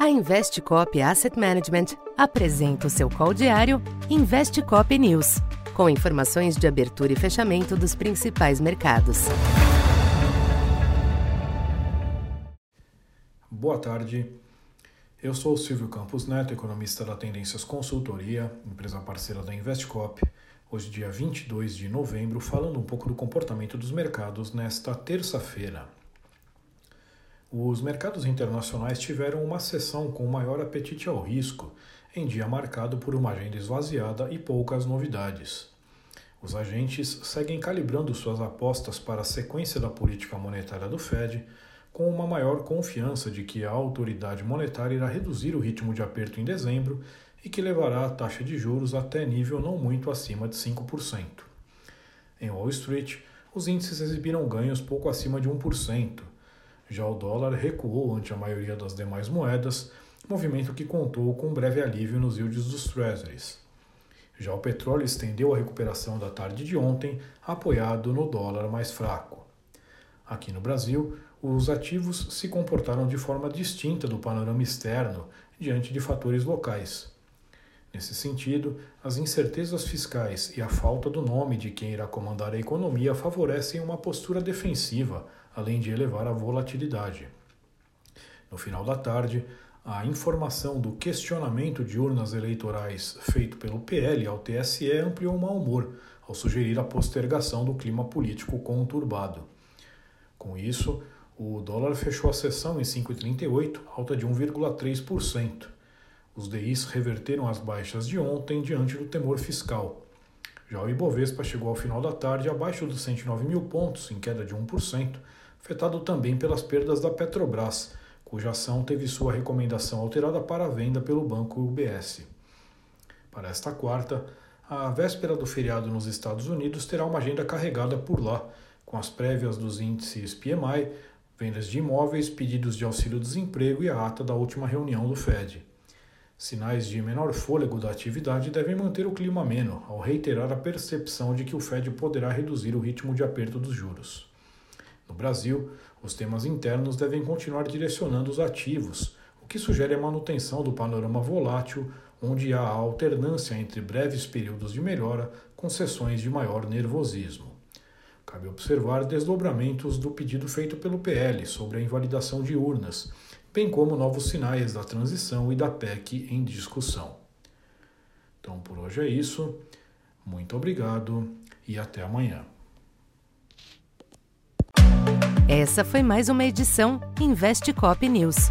A Investcop Asset Management apresenta o seu call diário Investcop News, com informações de abertura e fechamento dos principais mercados. Boa tarde. Eu sou o Silvio Campos Neto, economista da Tendências Consultoria, empresa parceira da Investcop. Hoje, dia 22 de novembro, falando um pouco do comportamento dos mercados nesta terça-feira. Os mercados internacionais tiveram uma sessão com maior apetite ao risco, em dia marcado por uma agenda esvaziada e poucas novidades. Os agentes seguem calibrando suas apostas para a sequência da política monetária do Fed, com uma maior confiança de que a autoridade monetária irá reduzir o ritmo de aperto em dezembro e que levará a taxa de juros até nível não muito acima de 5%. Em Wall Street, os índices exibiram ganhos pouco acima de 1%, já o dólar recuou ante a maioria das demais moedas, movimento que contou com um breve alívio nos yields dos treasuries. Já o petróleo estendeu a recuperação da tarde de ontem, apoiado no dólar mais fraco. Aqui no Brasil, os ativos se comportaram de forma distinta do panorama externo diante de fatores locais. Nesse sentido, as incertezas fiscais e a falta do nome de quem irá comandar a economia favorecem uma postura defensiva, além de elevar a volatilidade. No final da tarde, a informação do questionamento de urnas eleitorais feito pelo PL ao TSE ampliou o mau humor, ao sugerir a postergação do clima político conturbado. Com isso, o dólar fechou a sessão em 5,38, alta de 1,3%. Os DIs reverteram as baixas de ontem diante do temor fiscal. Já o Ibovespa chegou ao final da tarde abaixo dos 109 mil pontos, em queda de 1%, afetado também pelas perdas da Petrobras, cuja ação teve sua recomendação alterada para a venda pelo banco UBS. Para esta quarta, a véspera do feriado nos Estados Unidos terá uma agenda carregada por lá, com as prévias dos índices PMI, vendas de imóveis, pedidos de auxílio-desemprego e a ata da última reunião do Fed. Sinais de menor fôlego da atividade devem manter o clima ameno, ao reiterar a percepção de que o Fed poderá reduzir o ritmo de aperto dos juros. No Brasil, os temas internos devem continuar direcionando os ativos, o que sugere a manutenção do panorama volátil, onde há a alternância entre breves períodos de melhora com sessões de maior nervosismo. Cabe observar desdobramentos do pedido feito pelo PL sobre a invalidação de urnas bem como novos sinais da transição e da PEC em discussão. Então, por hoje é isso. Muito obrigado e até amanhã. Essa foi mais uma edição Investe Cop News.